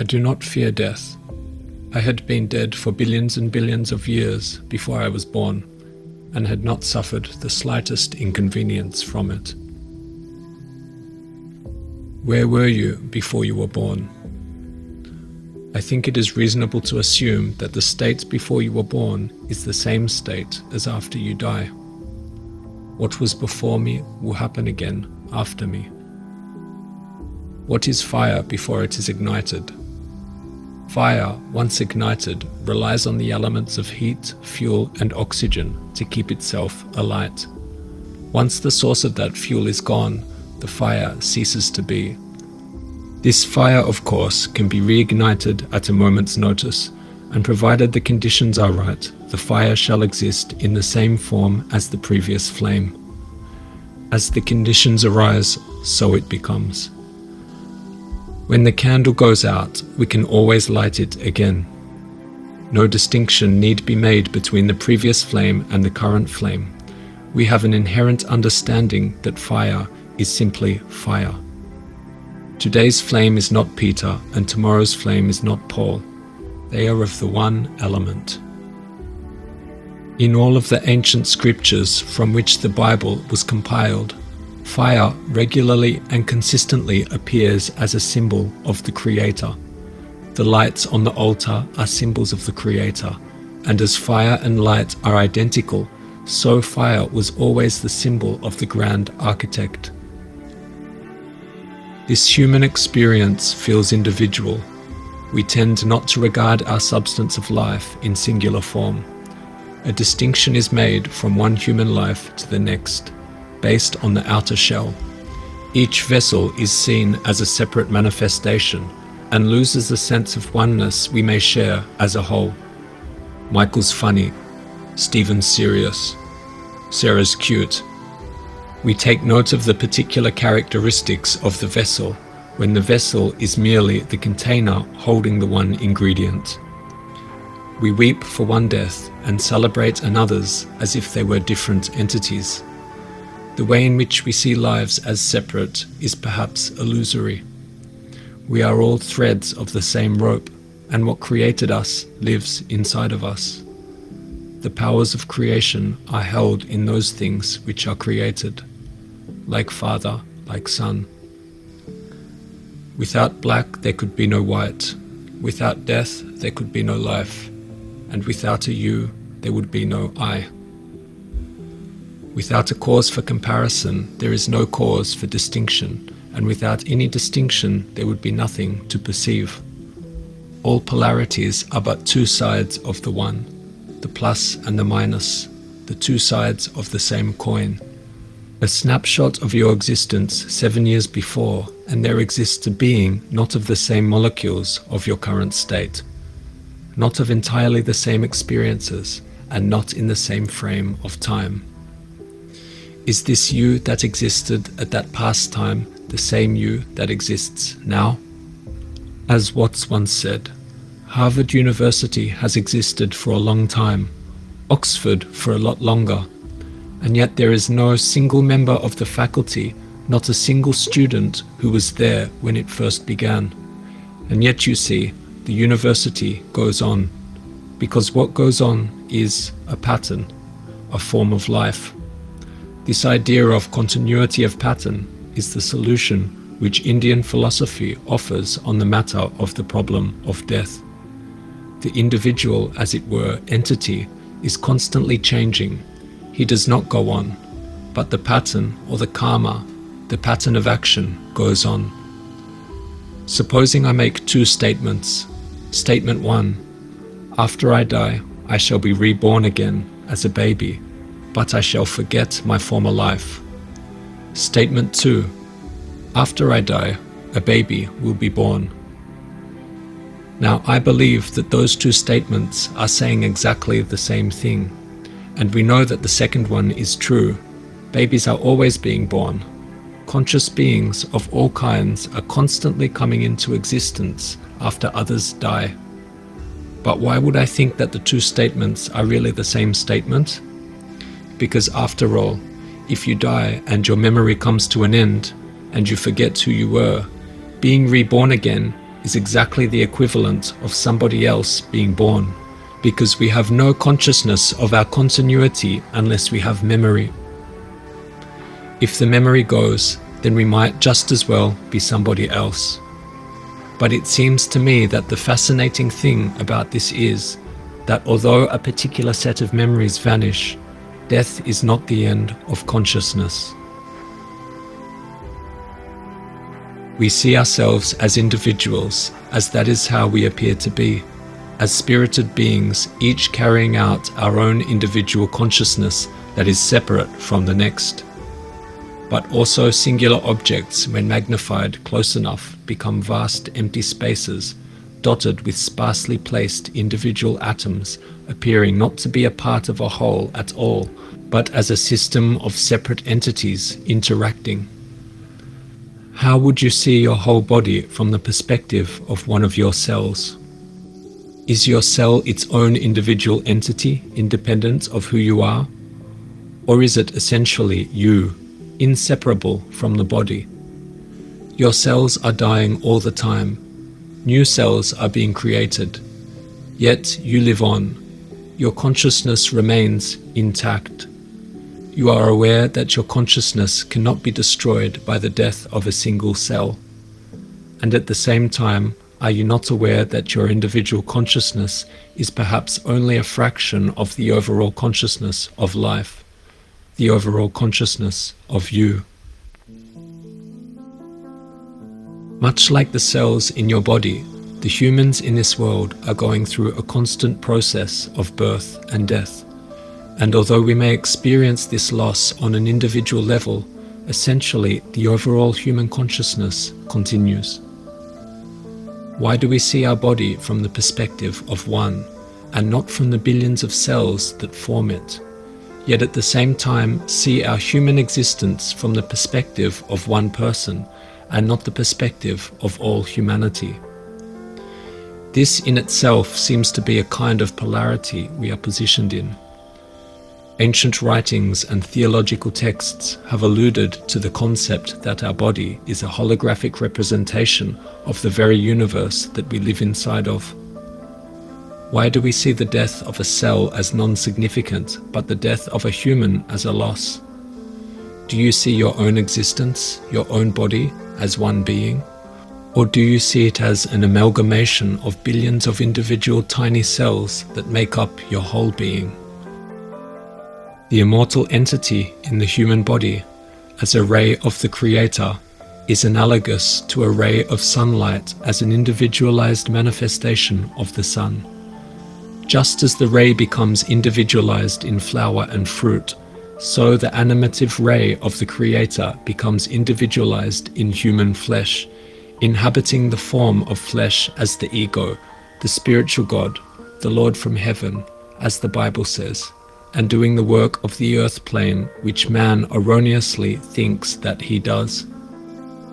I do not fear death. I had been dead for billions and billions of years before I was born, and had not suffered the slightest inconvenience from it. Where were you before you were born? I think it is reasonable to assume that the state before you were born is the same state as after you die. What was before me will happen again after me. What is fire before it is ignited? Fire, once ignited, relies on the elements of heat, fuel, and oxygen to keep itself alight. Once the source of that fuel is gone, the fire ceases to be. This fire, of course, can be reignited at a moment's notice, and provided the conditions are right, the fire shall exist in the same form as the previous flame. As the conditions arise, so it becomes. When the candle goes out, we can always light it again. No distinction need be made between the previous flame and the current flame. We have an inherent understanding that fire is simply fire. Today's flame is not Peter, and tomorrow's flame is not Paul. They are of the one element. In all of the ancient scriptures from which the Bible was compiled, fire regularly and consistently appears as a symbol of the Creator. The lights on the altar are symbols of the Creator, and as fire and light are identical, so fire was always the symbol of the grand architect. This human experience feels individual. We tend not to regard our substance of life in singular form. A distinction is made from one human life to the next, based on the outer shell. Each vessel is seen as a separate manifestation and loses the sense of oneness we may share as a whole. Michael's funny, Stephen's serious, Sarah's cute, we take note of the particular characteristics of the vessel when the vessel is merely the container holding the one ingredient. We weep for one death and celebrate another's as if they were different entities. The way in which we see lives as separate is perhaps illusory. We are all threads of the same rope, and what created us lives inside of us. The powers of creation are held in those things which are created, like Father, like Son. Without black, there could be no white. Without death, there could be no life. And without a you, there would be no I. Without a cause for comparison, there is no cause for distinction, and without any distinction, there would be nothing to perceive. All polarities are but two sides of the one the plus and the minus, the two sides of the same coin. A snapshot of your existence seven years before, and there exists a being not of the same molecules of your current state, not of entirely the same experiences, and not in the same frame of time. Is this you that existed at that past time the same you that exists now? As Watts once said, Harvard University has existed for a long time, Oxford for a lot longer, and yet there is no single member of the faculty, not a single student who was there when it first began. And yet you see, the university goes on, because what goes on is a pattern, a form of life. This idea of continuity of pattern is the solution which Indian philosophy offers on the matter of the problem of death. The individual, as it were, entity is constantly changing. He does not go on, but the pattern or the karma, the pattern of action, goes on. Supposing I make two statements. Statement one After I die, I shall be reborn again as a baby, but I shall forget my former life. Statement two After I die, a baby will be born. Now, I believe that those two statements are saying exactly the same thing, and we know that the second one is true. Babies are always being born. Conscious beings of all kinds are constantly coming into existence after others die. But why would I think that the two statements are really the same statement? Because after all, if you die and your memory comes to an end, and you forget who you were, being reborn again is exactly the equivalent of somebody else being born, because we have no consciousness of our continuity unless we have memory. If the memory goes, then we might just as well be somebody else. But it seems to me that the fascinating thing about this is that although a particular set of memories vanish, death is not the end of consciousness. We see ourselves as individuals, as that is how we appear to be, as spirited beings, each carrying out our own individual consciousness that is separate from the next. But also singular objects, when magnified close enough, become vast empty spaces, dotted with sparsely placed individual atoms, appearing not to be a part of a whole at all, but as a system of separate entities interacting. How would you see your whole body from the perspective of one of your cells? Is your cell its own individual entity, independent of who you are? Or is it essentially you, inseparable from the body? Your cells are dying all the time. New cells are being created. Yet you live on. Your consciousness remains intact. You are aware that your consciousness cannot be destroyed by the death of a single cell. And at the same time, are you not aware that your individual consciousness is perhaps only a fraction of the overall consciousness of life, the overall consciousness of you? Much like the cells in your body, the humans in this world are going through a constant process of birth and death. And although we may experience this loss on an individual level, essentially the overall human consciousness continues. Why do we see our body from the perspective of one and not from the billions of cells that form it, yet at the same time see our human existence from the perspective of one person and not the perspective of all humanity? This in itself seems to be a kind of polarity we are positioned in. Ancient writings and theological texts have alluded to the concept that our body is a holographic representation of the very universe that we live inside of. Why do we see the death of a cell as non significant, but the death of a human as a loss? Do you see your own existence, your own body, as one being? Or do you see it as an amalgamation of billions of individual tiny cells that make up your whole being? The immortal entity in the human body, as a ray of the Creator, is analogous to a ray of sunlight as an individualized manifestation of the sun. Just as the ray becomes individualized in flower and fruit, so the animative ray of the Creator becomes individualized in human flesh, inhabiting the form of flesh as the ego, the spiritual God, the Lord from heaven, as the Bible says and doing the work of the earth plane which man erroneously thinks that he does.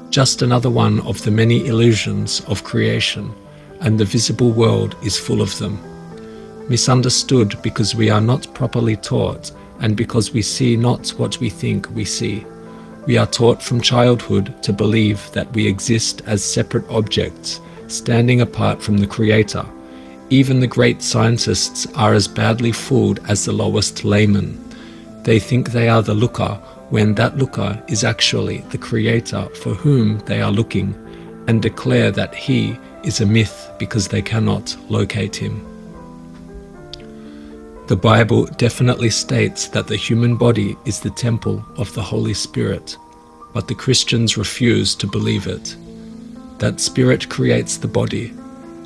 Just another one of the many illusions of creation, and the visible world is full of them. Misunderstood because we are not properly taught and because we see not what we think we see. We are taught from childhood to believe that we exist as separate objects, standing apart from the Creator even the great scientists are as badly fooled as the lowest layman. They think they are the looker when that looker is actually the creator for whom they are looking and declare that he is a myth because they cannot locate him. The Bible definitely states that the human body is the temple of the Holy Spirit, but the Christians refuse to believe it. That Spirit creates the body,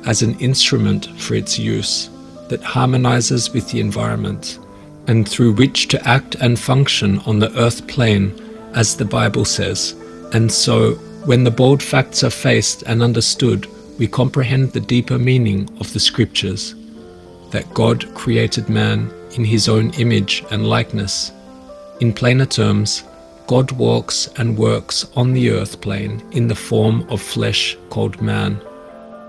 as an instrument for its use that harmonizes with the environment and through which to act and function on the earth plane as the Bible says. And so, when the bold facts are faced and understood, we comprehend the deeper meaning of the scriptures that God created man in his own image and likeness. In plainer terms, God walks and works on the earth plane in the form of flesh called man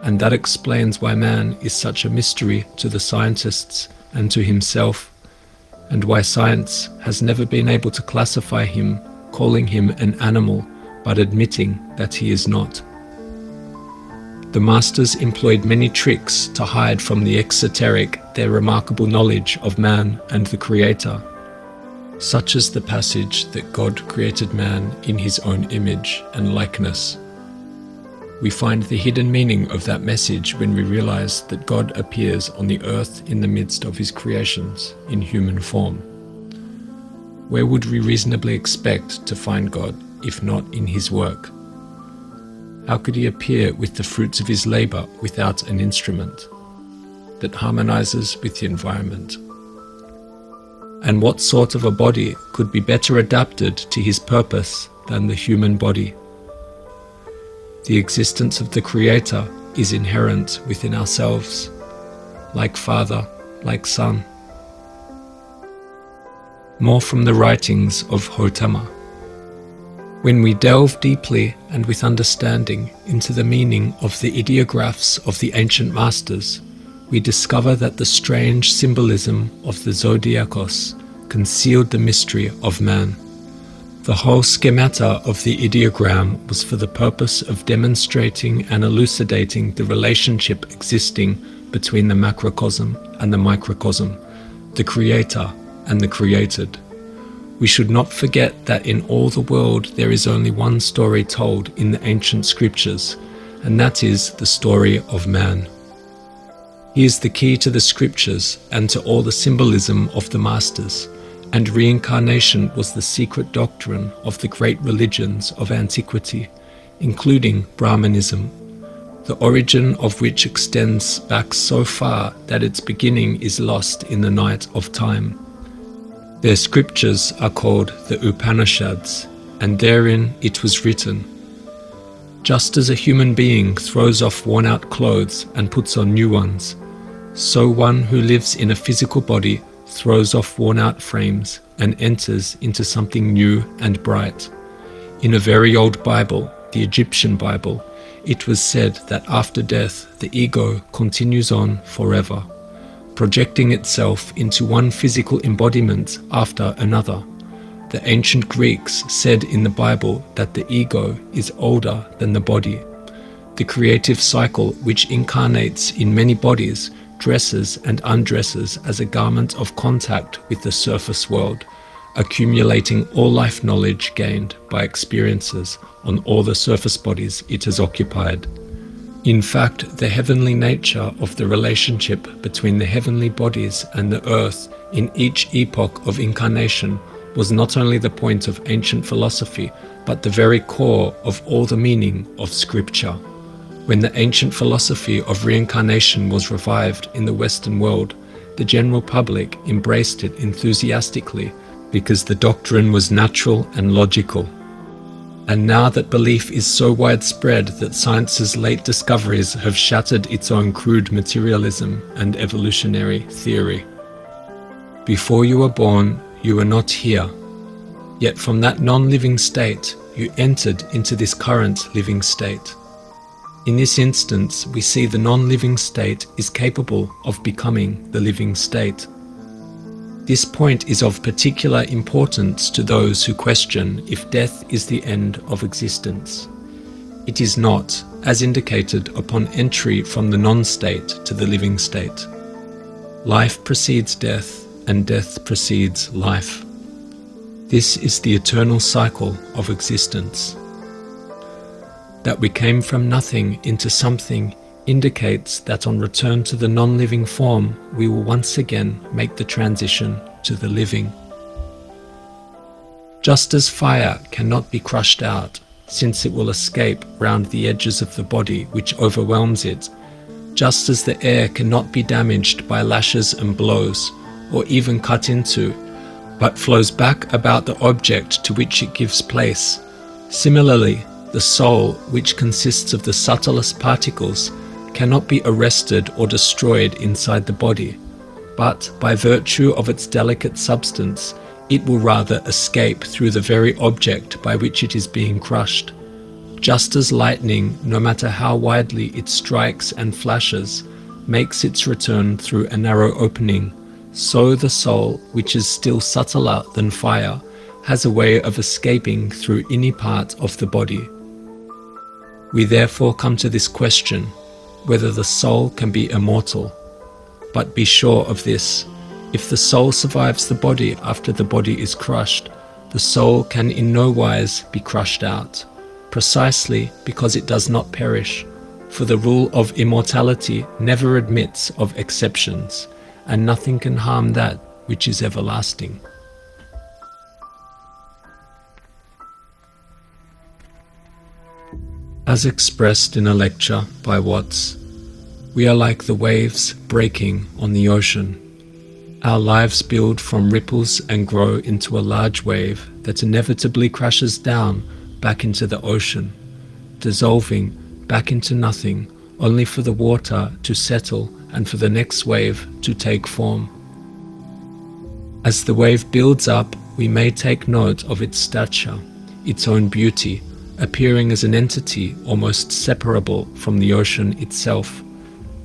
and that explains why man is such a mystery to the scientists and to himself, and why science has never been able to classify him, calling him an animal, but admitting that he is not. The masters employed many tricks to hide from the exoteric their remarkable knowledge of man and the Creator, such as the passage that God created man in his own image and likeness. We find the hidden meaning of that message when we realize that God appears on the earth in the midst of his creations in human form. Where would we reasonably expect to find God if not in his work? How could he appear with the fruits of his labor without an instrument that harmonizes with the environment? And what sort of a body could be better adapted to his purpose than the human body? The existence of the Creator is inherent within ourselves, like Father, like Son. More from the writings of Hotema. When we delve deeply and with understanding into the meaning of the ideographs of the ancient masters, we discover that the strange symbolism of the zodiacos concealed the mystery of man. The whole schemata of the ideogram was for the purpose of demonstrating and elucidating the relationship existing between the macrocosm and the microcosm, the creator and the created. We should not forget that in all the world there is only one story told in the ancient scriptures, and that is the story of man. He is the key to the scriptures and to all the symbolism of the masters, and reincarnation was the secret doctrine of the great religions of antiquity, including Brahmanism, the origin of which extends back so far that its beginning is lost in the night of time. Their scriptures are called the Upanishads, and therein it was written Just as a human being throws off worn out clothes and puts on new ones, so one who lives in a physical body throws off worn out frames and enters into something new and bright. In a very old Bible, the Egyptian Bible, it was said that after death the ego continues on forever projecting itself into one physical embodiment after another. The ancient Greeks said in the Bible that the ego is older than the body. The creative cycle, which incarnates in many bodies, dresses and undresses as a garment of contact with the surface world, accumulating all life knowledge gained by experiences on all the surface bodies it has occupied. In fact, the heavenly nature of the relationship between the heavenly bodies and the earth in each epoch of incarnation was not only the point of ancient philosophy, but the very core of all the meaning of Scripture. When the ancient philosophy of reincarnation was revived in the Western world, the general public embraced it enthusiastically because the doctrine was natural and logical. And now that belief is so widespread that science's late discoveries have shattered its own crude materialism and evolutionary theory. Before you were born, you were not here. Yet from that non living state, you entered into this current living state. In this instance, we see the non living state is capable of becoming the living state. This point is of particular importance to those who question if death is the end of existence. It is not, as indicated upon entry from the non state to the living state. Life precedes death, and death precedes life. This is the eternal cycle of existence. That we came from nothing into something indicates that on return to the non living form, we will once again make the transition to the living. Just as fire cannot be crushed out, since it will escape round the edges of the body which overwhelms it, just as the air cannot be damaged by lashes and blows, or even cut into, but flows back about the object to which it gives place. Similarly, the soul, which consists of the subtlest particles, cannot be arrested or destroyed inside the body, but by virtue of its delicate substance, it will rather escape through the very object by which it is being crushed. Just as lightning, no matter how widely it strikes and flashes, makes its return through a narrow opening, so the soul, which is still subtler than fire, has a way of escaping through any part of the body. We therefore come to this question whether the soul can be immortal. But be sure of this if the soul survives the body after the body is crushed, the soul can in no wise be crushed out, precisely because it does not perish. For the rule of immortality never admits of exceptions, and nothing can harm that which is everlasting. As expressed in a lecture by Watts, we are like the waves breaking on the ocean. Our lives build from ripples and grow into a large wave that inevitably crashes down back into the ocean, dissolving back into nothing, only for the water to settle and for the next wave to take form. As the wave builds up, we may take note of its stature, its own beauty, appearing as an entity almost separable from the ocean itself.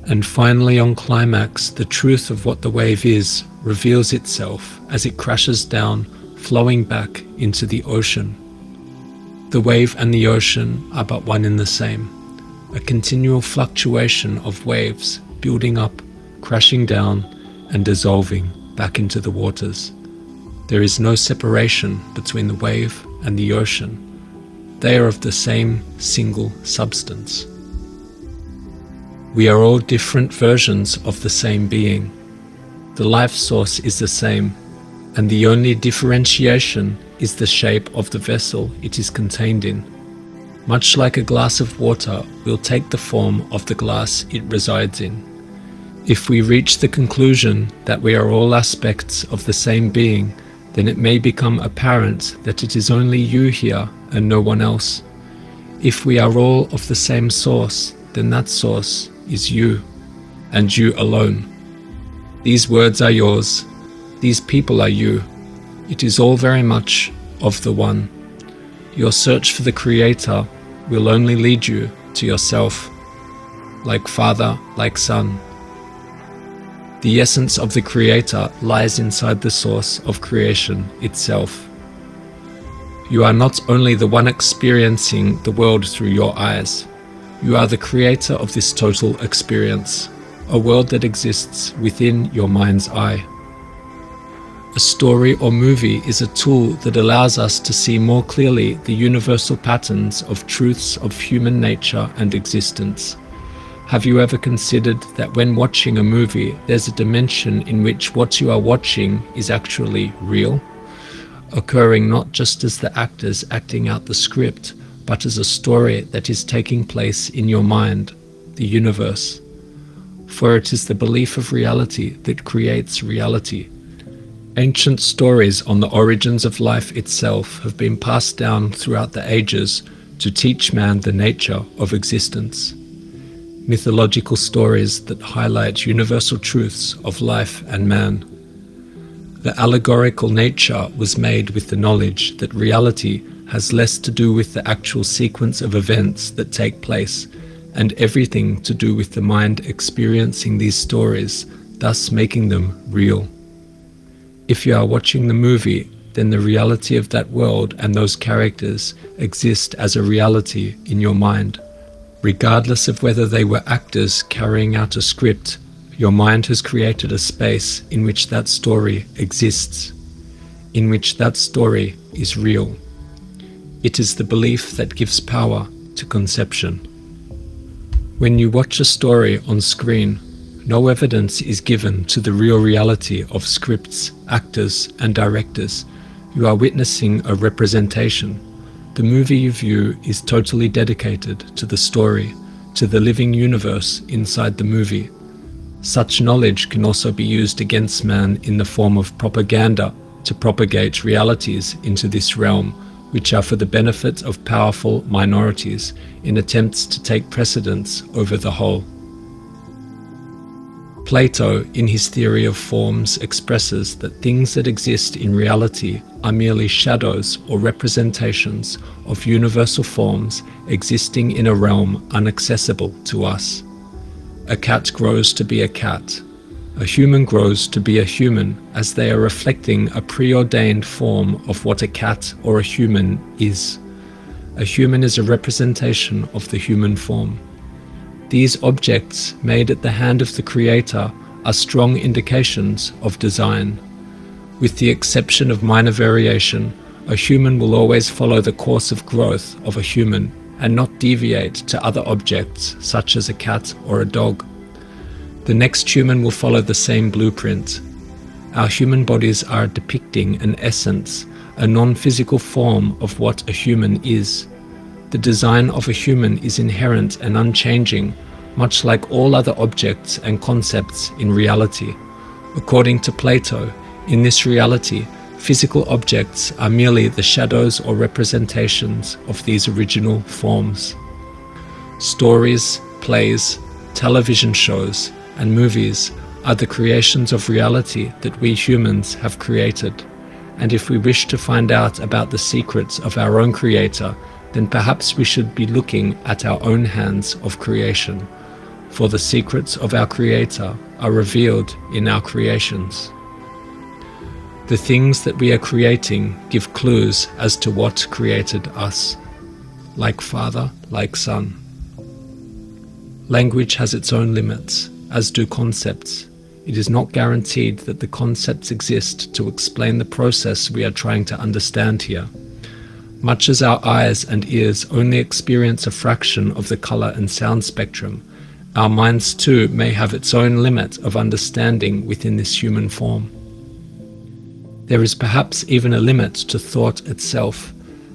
And finally, on climax, the truth of what the wave is reveals itself as it crashes down, flowing back into the ocean. The wave and the ocean are but one in the same, a continual fluctuation of waves building up, crashing down, and dissolving back into the waters. There is no separation between the wave and the ocean. They are of the same single substance. We are all different versions of the same being. The life source is the same, and the only differentiation is the shape of the vessel it is contained in. Much like a glass of water will take the form of the glass it resides in. If we reach the conclusion that we are all aspects of the same being, then it may become apparent that it is only you here and no one else. If we are all of the same source, then that source is you, and you alone. These words are yours, these people are you. It is all very much of the one. Your search for the Creator will only lead you to yourself, like Father, like Son. The essence of the Creator lies inside the source of creation itself. You are not only the one experiencing the world through your eyes, you are the creator of this total experience, a world that exists within your mind's eye. A story or movie is a tool that allows us to see more clearly the universal patterns of truths of human nature and existence. Have you ever considered that when watching a movie, there's a dimension in which what you are watching is actually real? Occurring not just as the actors acting out the script, but as a story that is taking place in your mind, the universe. For it is the belief of reality that creates reality. Ancient stories on the origins of life itself have been passed down throughout the ages to teach man the nature of existence. Mythological stories that highlight universal truths of life and man. The allegorical nature was made with the knowledge that reality has less to do with the actual sequence of events that take place and everything to do with the mind experiencing these stories, thus making them real. If you are watching the movie, then the reality of that world and those characters exist as a reality in your mind. Regardless of whether they were actors carrying out a script, your mind has created a space in which that story exists, in which that story is real. It is the belief that gives power to conception. When you watch a story on screen, no evidence is given to the real reality of scripts, actors, and directors. You are witnessing a representation. The movie you view is totally dedicated to the story, to the living universe inside the movie. Such knowledge can also be used against man in the form of propaganda to propagate realities into this realm which are for the benefit of powerful minorities in attempts to take precedence over the whole. Plato, in his theory of forms, expresses that things that exist in reality are merely shadows or representations of universal forms existing in a realm inaccessible to us. A cat grows to be a cat, a human grows to be a human as they are reflecting a preordained form of what a cat or a human is. A human is a representation of the human form. These objects, made at the hand of the Creator, are strong indications of design. With the exception of minor variation, a human will always follow the course of growth of a human and not deviate to other objects, such as a cat or a dog. The next human will follow the same blueprint. Our human bodies are depicting an essence, a non physical form of what a human is. The design of a human is inherent and unchanging, much like all other objects and concepts in reality. According to Plato, in this reality, physical objects are merely the shadows or representations of these original forms. Stories, plays, television shows, and movies are the creations of reality that we humans have created. And if we wish to find out about the secrets of our own Creator, then perhaps we should be looking at our own hands of creation. For the secrets of our Creator are revealed in our creations. The things that we are creating give clues as to what created us, like Father, like Son. Language has its own limits, as do concepts. It is not guaranteed that the concepts exist to explain the process we are trying to understand here. Much as our eyes and ears only experience a fraction of the color and sound spectrum, our minds too may have its own limit of understanding within this human form. There is perhaps even a limit to thought itself,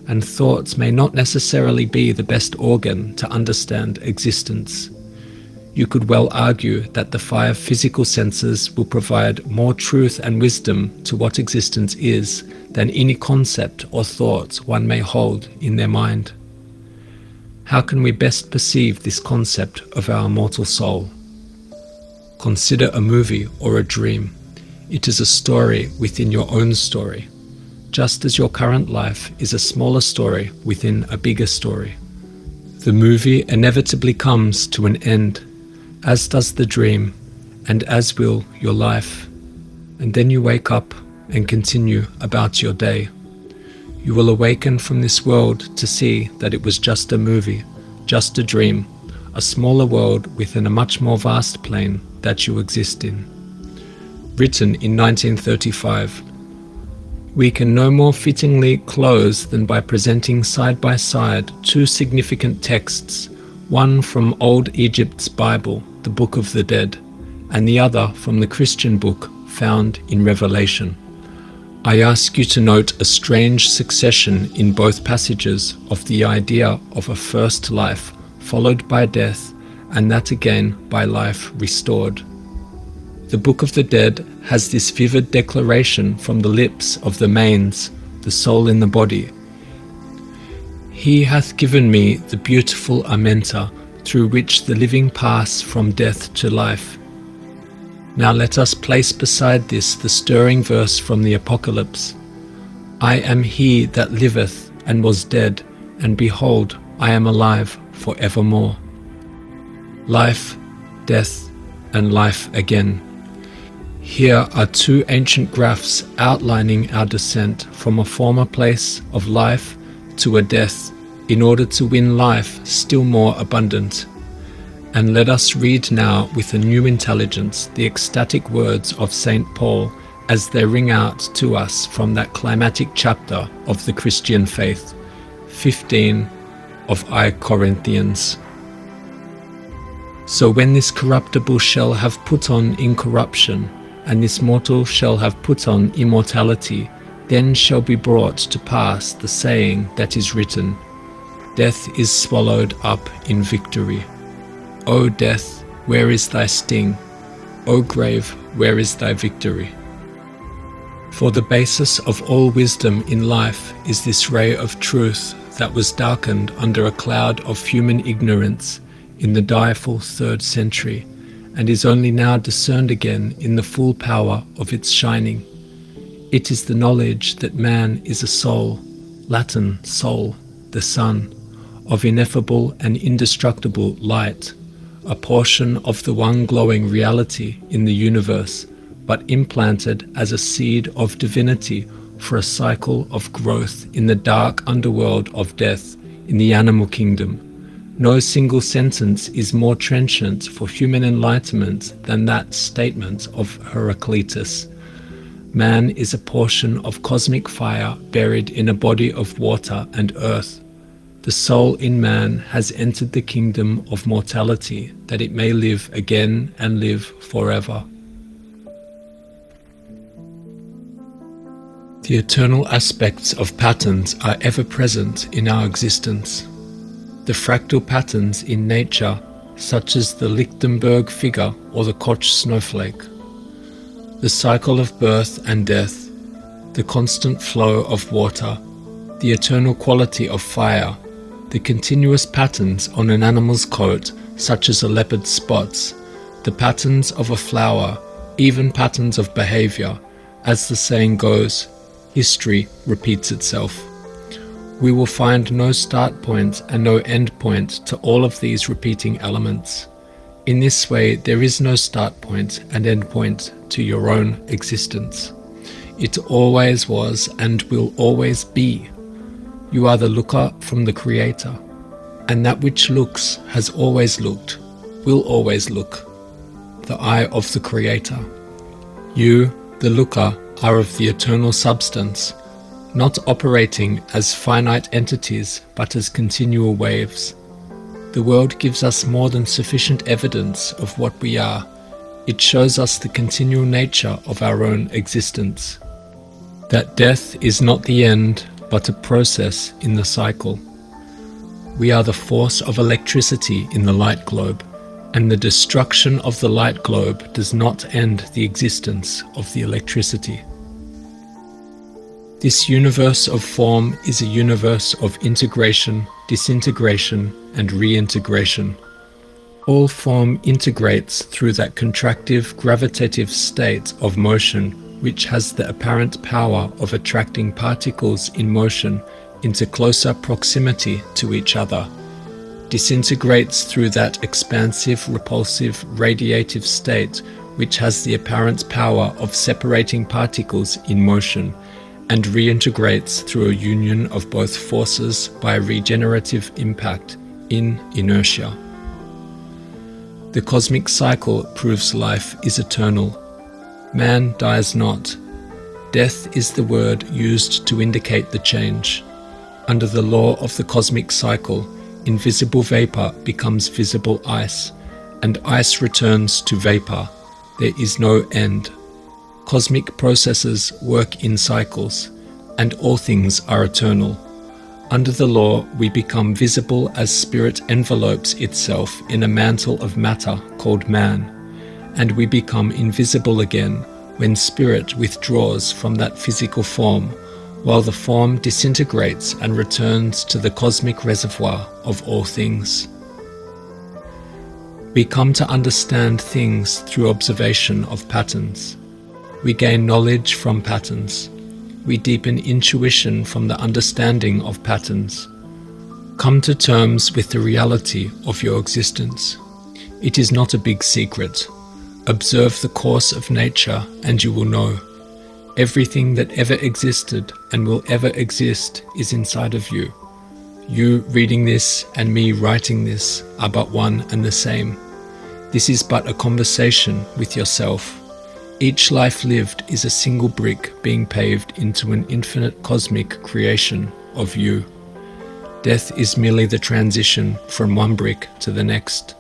and thoughts may not necessarily be the best organ to understand existence. You could well argue that the five physical senses will provide more truth and wisdom to what existence is than any concept or thoughts one may hold in their mind. How can we best perceive this concept of our mortal soul? Consider a movie or a dream. It is a story within your own story, just as your current life is a smaller story within a bigger story. The movie inevitably comes to an end, as does the dream, and as will your life. And then you wake up and continue about your day. You will awaken from this world to see that it was just a movie, just a dream, a smaller world within a much more vast plane that you exist in written in 1935. We can no more fittingly close than by presenting side by side two significant texts, one from Old Egypt's Bible, the Book of the Dead, and the other from the Christian book found in Revelation. I ask you to note a strange succession in both passages of the idea of a first life followed by death, and that again by life restored. The Book of the Dead has this vivid declaration from the lips of the manes, the soul in the body. He hath given me the beautiful Amenta, through which the living pass from death to life. Now let us place beside this the stirring verse from the Apocalypse I am he that liveth and was dead, and behold, I am alive for evermore. Life, death, and life again. Here are two ancient graphs outlining our descent from a former place of life to a death in order to win life still more abundant. And let us read now with a new intelligence the ecstatic words of St. Paul as they ring out to us from that climatic chapter of the Christian faith, 15 of I Corinthians. So when this corruptible shall have put on incorruption, and this mortal shall have put on immortality, then shall be brought to pass the saying that is written Death is swallowed up in victory. O death, where is thy sting? O grave, where is thy victory? For the basis of all wisdom in life is this ray of truth that was darkened under a cloud of human ignorance in the direful third century and is only now discerned again in the full power of its shining. It is the knowledge that man is a soul, Latin sol, the sun, of ineffable and indestructible light, a portion of the one glowing reality in the universe, but implanted as a seed of divinity for a cycle of growth in the dark underworld of death in the animal kingdom No single sentence is more trenchant for human enlightenment than that statement of Heraclitus. Man is a portion of cosmic fire buried in a body of water and earth. The soul in man has entered the kingdom of mortality that it may live again and live forever. The eternal aspects of patterns are ever present in our existence. The fractal patterns in nature, such as the Lichtenberg figure or the Koch snowflake, the cycle of birth and death, the constant flow of water, the eternal quality of fire, the continuous patterns on an animal's coat, such as a leopard's spots, the patterns of a flower, even patterns of behavior. As the saying goes, history repeats itself. We will find no start point and no end point to all of these repeating elements. In this way, there is no start point and end point to your own existence. It always was and will always be. You are the looker from the Creator, and that which looks has always looked, will always look. The eye of the Creator. You, the looker, are of the eternal substance, not operating as finite entities but as continual waves. The world gives us more than sufficient evidence of what we are. It shows us the continual nature of our own existence. That death is not the end, but a process in the cycle. We are the force of electricity in the light globe, and the destruction of the light globe does not end the existence of the electricity. This universe of form is a universe of integration, disintegration, and reintegration. All form integrates through that contractive gravitative state of motion which has the apparent power of attracting particles in motion into closer proximity to each other, disintegrates through that expansive, repulsive, radiative state which has the apparent power of separating particles in motion and reintegrates through a union of both forces by a regenerative impact in inertia. The cosmic cycle proves life is eternal. Man dies not. Death is the word used to indicate the change. Under the law of the cosmic cycle, invisible vapor becomes visible ice, and ice returns to vapor. There is no end. Cosmic processes work in cycles, and all things are eternal. Under the law, we become visible as spirit envelopes itself in a mantle of matter called man, and we become invisible again when spirit withdraws from that physical form, while the form disintegrates and returns to the cosmic reservoir of all things. We come to understand things through observation of patterns. We gain knowledge from patterns. We deepen intuition from the understanding of patterns. Come to terms with the reality of your existence. It is not a big secret. Observe the course of nature and you will know. Everything that ever existed and will ever exist is inside of you. You reading this and me writing this are but one and the same. This is but a conversation with yourself each life lived is a single brick being paved into an infinite cosmic creation of you. Death is merely the transition from one brick to the next.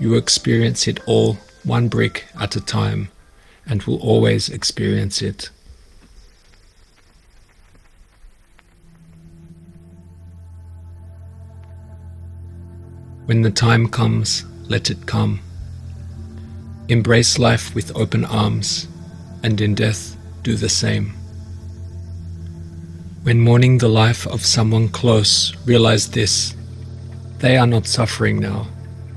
You experience it all one brick at a time and will always experience it. When the time comes, let it come. Embrace life with open arms, and in death do the same. When mourning the life of someone close, realize this they are not suffering now,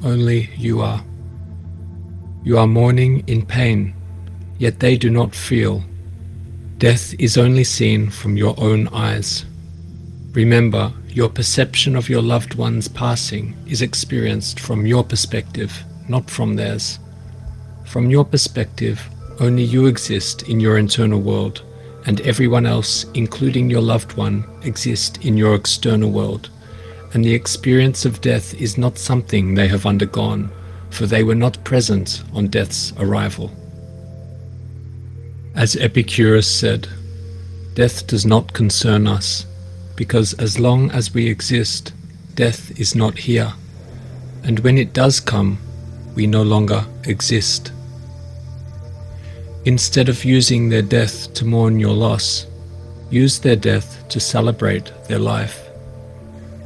only you are. You are mourning in pain, yet they do not feel. Death is only seen from your own eyes. Remember, your perception of your loved one's passing is experienced from your perspective, not from theirs. From your perspective, only you exist in your internal world, and everyone else, including your loved one, exist in your external world. and the experience of death is not something they have undergone, for they were not present on death's arrival. As Epicurus said, death does not concern us, because as long as we exist, death is not here, and when it does come, we no longer exist. Instead of using their death to mourn your loss, use their death to celebrate their life.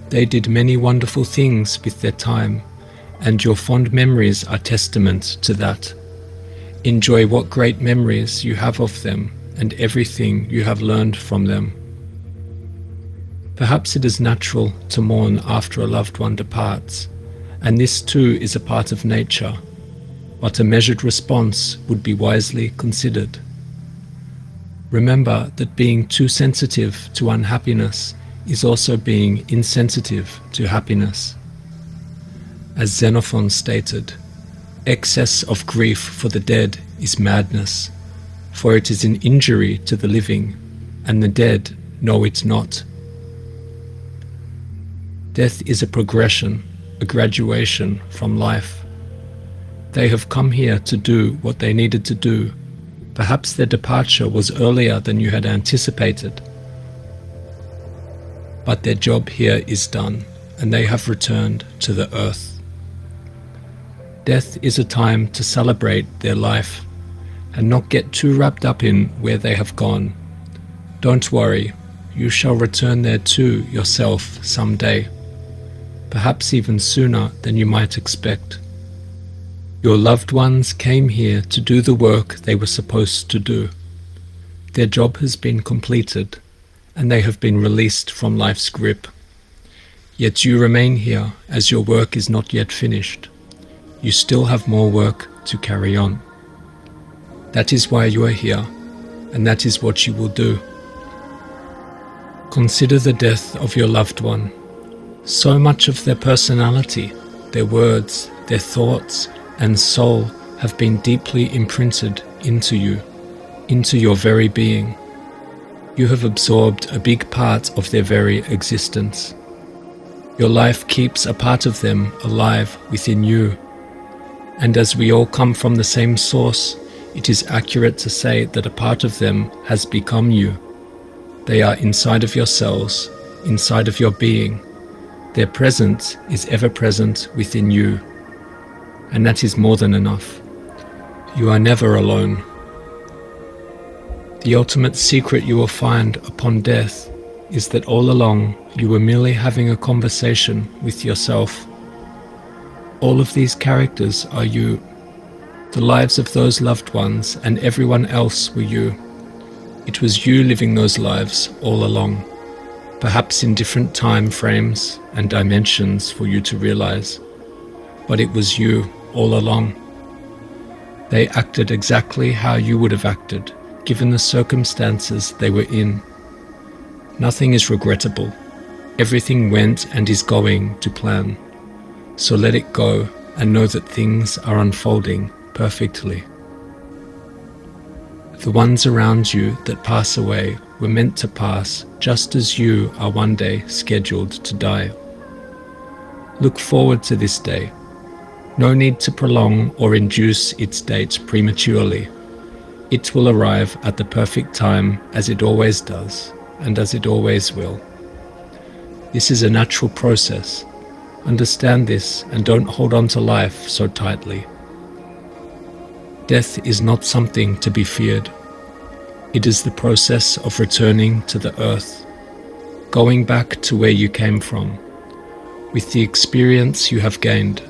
They did many wonderful things with their time, and your fond memories are testament to that. Enjoy what great memories you have of them and everything you have learned from them. Perhaps it is natural to mourn after a loved one departs, and this too is a part of nature, but a measured response would be wisely considered. Remember that being too sensitive to unhappiness is also being insensitive to happiness. As Xenophon stated, excess of grief for the dead is madness, for it is an injury to the living, and the dead know it not. Death is a progression, a graduation from life. They have come here to do what they needed to do. Perhaps their departure was earlier than you had anticipated but their job here is done, and they have returned to the earth. Death is a time to celebrate their life and not get too wrapped up in where they have gone. Don't worry, you shall return there too yourself some day, perhaps even sooner than you might expect. Your loved ones came here to do the work they were supposed to do. Their job has been completed and they have been released from life's grip. Yet you remain here as your work is not yet finished. You still have more work to carry on. That is why you are here, and that is what you will do. Consider the death of your loved one. So much of their personality, their words, their thoughts, and soul have been deeply imprinted into you, into your very being you have absorbed a big part of their very existence. Your life keeps a part of them alive within you. And as we all come from the same source, it is accurate to say that a part of them has become you. They are inside of your cells, inside of your being. Their presence is ever present within you. And that is more than enough. You are never alone. The ultimate secret you will find upon death is that all along you were merely having a conversation with yourself. All of these characters are you. The lives of those loved ones and everyone else were you. It was you living those lives all along, perhaps in different time frames and dimensions for you to realize. But it was you all along. They acted exactly how you would have acted given the circumstances they were in. Nothing is regrettable. Everything went and is going to plan. So let it go and know that things are unfolding perfectly. The ones around you that pass away were meant to pass just as you are one day scheduled to die. Look forward to this day. No need to prolong or induce its date prematurely. It will arrive at the perfect time as it always does and as it always will. This is a natural process. Understand this and don't hold on to life so tightly. Death is not something to be feared. It is the process of returning to the earth, going back to where you came from, with the experience you have gained.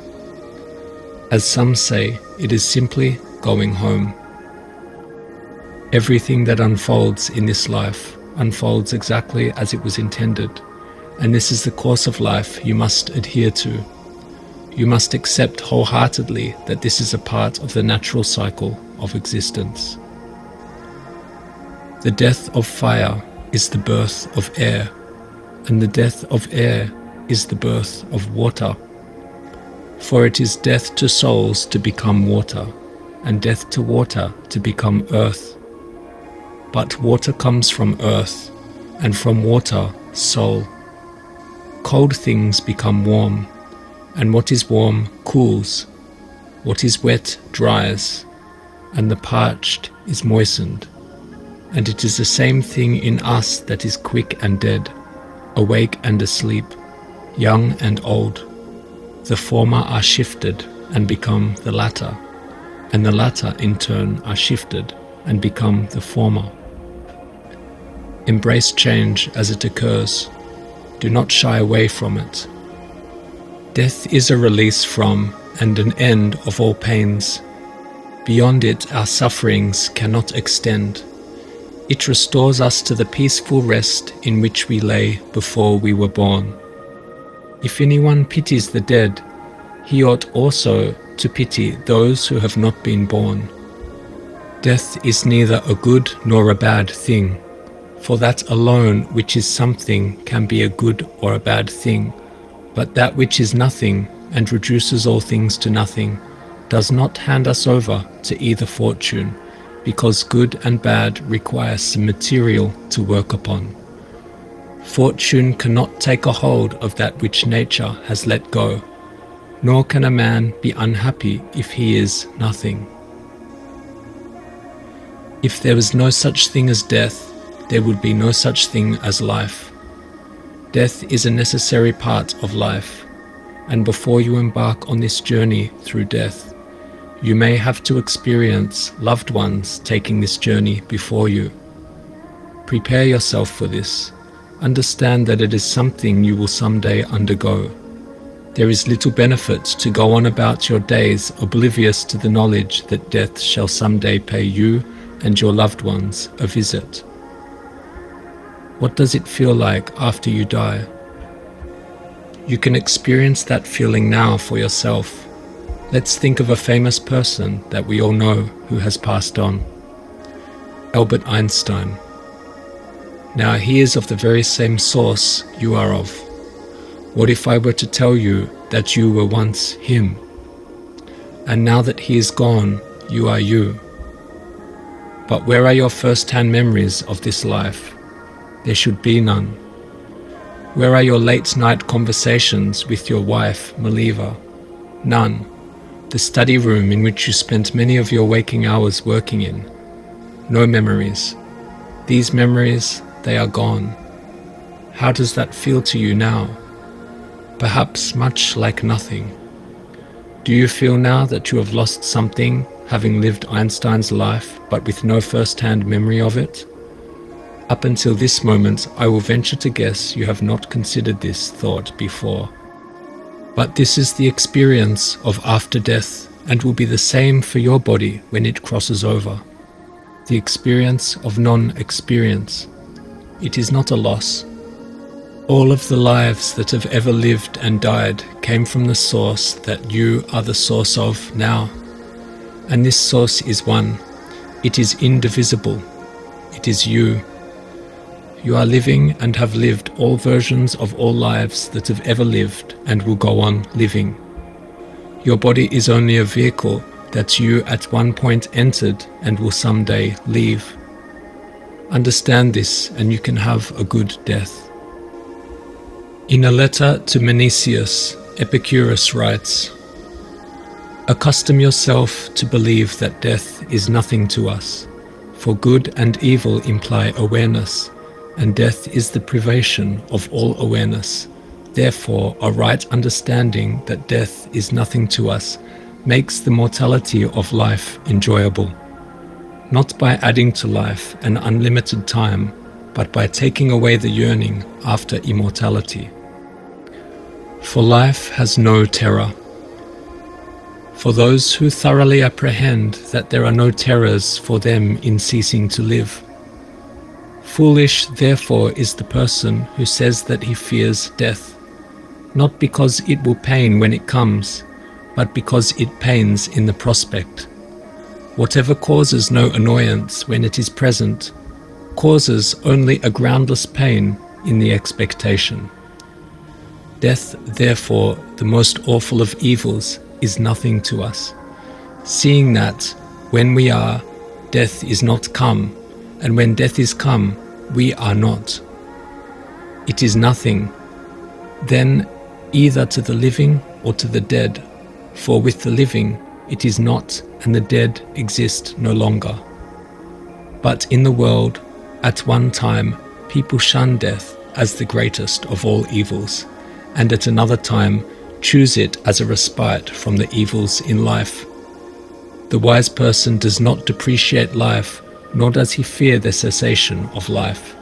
As some say, it is simply going home. Everything that unfolds in this life unfolds exactly as it was intended, and this is the course of life you must adhere to. You must accept wholeheartedly that this is a part of the natural cycle of existence. The death of fire is the birth of air, and the death of air is the birth of water. For it is death to souls to become water, and death to water to become earth but water comes from earth, and from water, soul. Cold things become warm, and what is warm cools. What is wet dries, and the parched is moistened. And it is the same thing in us that is quick and dead, awake and asleep, young and old. The former are shifted and become the latter, and the latter in turn are shifted and become the former. Embrace change as it occurs. Do not shy away from it. Death is a release from and an end of all pains. Beyond it, our sufferings cannot extend. It restores us to the peaceful rest in which we lay before we were born. If anyone pities the dead, he ought also to pity those who have not been born. Death is neither a good nor a bad thing for that alone which is something can be a good or a bad thing, but that which is nothing and reduces all things to nothing does not hand us over to either fortune, because good and bad require some material to work upon. Fortune cannot take a hold of that which nature has let go, nor can a man be unhappy if he is nothing. If there was no such thing as death, there would be no such thing as life. Death is a necessary part of life, and before you embark on this journey through death, you may have to experience loved ones taking this journey before you. Prepare yourself for this. Understand that it is something you will someday undergo. There is little benefit to go on about your days oblivious to the knowledge that death shall someday pay you and your loved ones a visit. What does it feel like after you die? You can experience that feeling now for yourself. Let's think of a famous person that we all know who has passed on. Albert Einstein. Now he is of the very same source you are of. What if I were to tell you that you were once him? And now that he is gone, you are you. But where are your first hand memories of this life? there should be none. Where are your late night conversations with your wife, Mileva? None. The study room in which you spent many of your waking hours working in? No memories. These memories, they are gone. How does that feel to you now? Perhaps much like nothing. Do you feel now that you have lost something, having lived Einstein's life, but with no first hand memory of it? Up until this moment, I will venture to guess you have not considered this thought before. But this is the experience of after death and will be the same for your body when it crosses over. The experience of non experience. It is not a loss. All of the lives that have ever lived and died came from the source that you are the source of now. And this source is one. It is indivisible. It is you. You are living and have lived all versions of all lives that have ever lived and will go on living. Your body is only a vehicle that you at one point entered and will someday leave. Understand this and you can have a good death. In a letter to Menoeceus, Epicurus writes Accustom yourself to believe that death is nothing to us, for good and evil imply awareness and death is the privation of all awareness. Therefore, a right understanding that death is nothing to us makes the mortality of life enjoyable, not by adding to life an unlimited time, but by taking away the yearning after immortality. For life has no terror. For those who thoroughly apprehend that there are no terrors for them in ceasing to live, Foolish, therefore, is the person who says that he fears death, not because it will pain when it comes, but because it pains in the prospect. Whatever causes no annoyance when it is present, causes only a groundless pain in the expectation. Death, therefore, the most awful of evils, is nothing to us, seeing that, when we are, death is not come, and when death is come, we are not. It is nothing. then either to the living or to the dead, for with the living it is not, and the dead exist no longer. But in the world, at one time, people shun death as the greatest of all evils, and at another time, choose it as a respite from the evils in life. The wise person does not depreciate life, nor does he fear the cessation of life.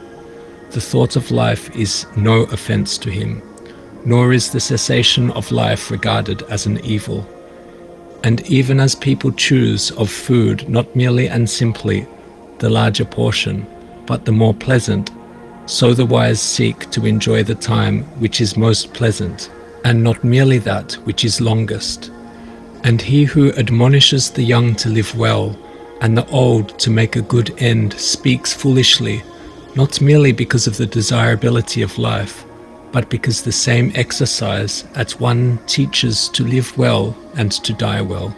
The thought of life is no offense to him, nor is the cessation of life regarded as an evil. And even as people choose of food not merely and simply the larger portion, but the more pleasant, so the wise seek to enjoy the time which is most pleasant, and not merely that which is longest. And he who admonishes the young to live well, and the old to make a good end, speaks foolishly, not merely because of the desirability of life, but because the same exercise at one teaches to live well and to die well.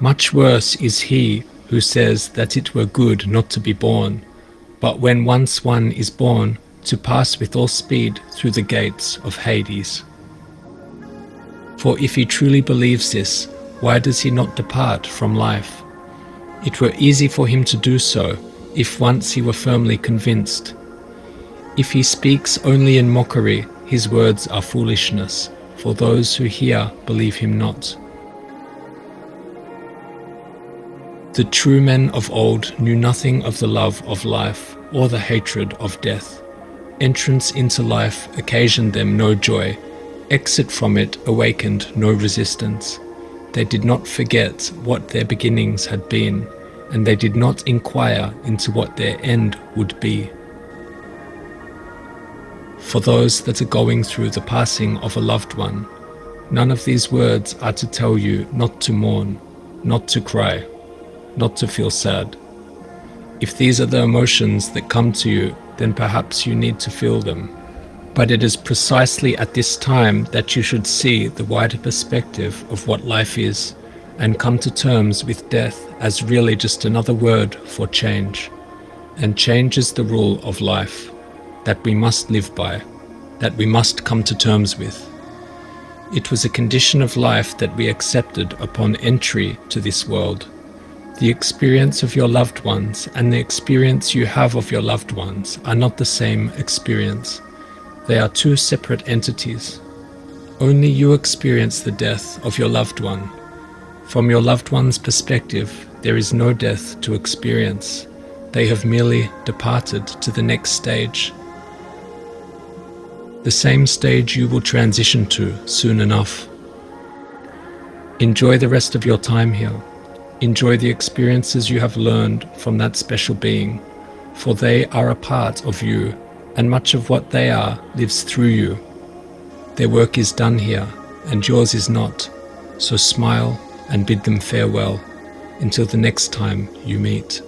Much worse is he who says that it were good not to be born, but when once one is born, to pass with all speed through the gates of Hades. For if he truly believes this, why does he not depart from life? It were easy for him to do so, if once he were firmly convinced. If he speaks only in mockery, his words are foolishness, for those who hear believe him not. The true men of old knew nothing of the love of life or the hatred of death. Entrance into life occasioned them no joy, exit from it awakened no resistance. They did not forget what their beginnings had been, and they did not inquire into what their end would be. For those that are going through the passing of a loved one, none of these words are to tell you not to mourn, not to cry, not to feel sad. If these are the emotions that come to you, then perhaps you need to feel them. But it is precisely at this time that you should see the wider perspective of what life is and come to terms with death as really just another word for change. And change is the rule of life that we must live by, that we must come to terms with. It was a condition of life that we accepted upon entry to this world. The experience of your loved ones and the experience you have of your loved ones are not the same experience. They are two separate entities. Only you experience the death of your loved one. From your loved one's perspective, there is no death to experience. They have merely departed to the next stage. The same stage you will transition to soon enough. Enjoy the rest of your time here. Enjoy the experiences you have learned from that special being, for they are a part of you and much of what they are lives through you. Their work is done here, and yours is not, so smile and bid them farewell until the next time you meet.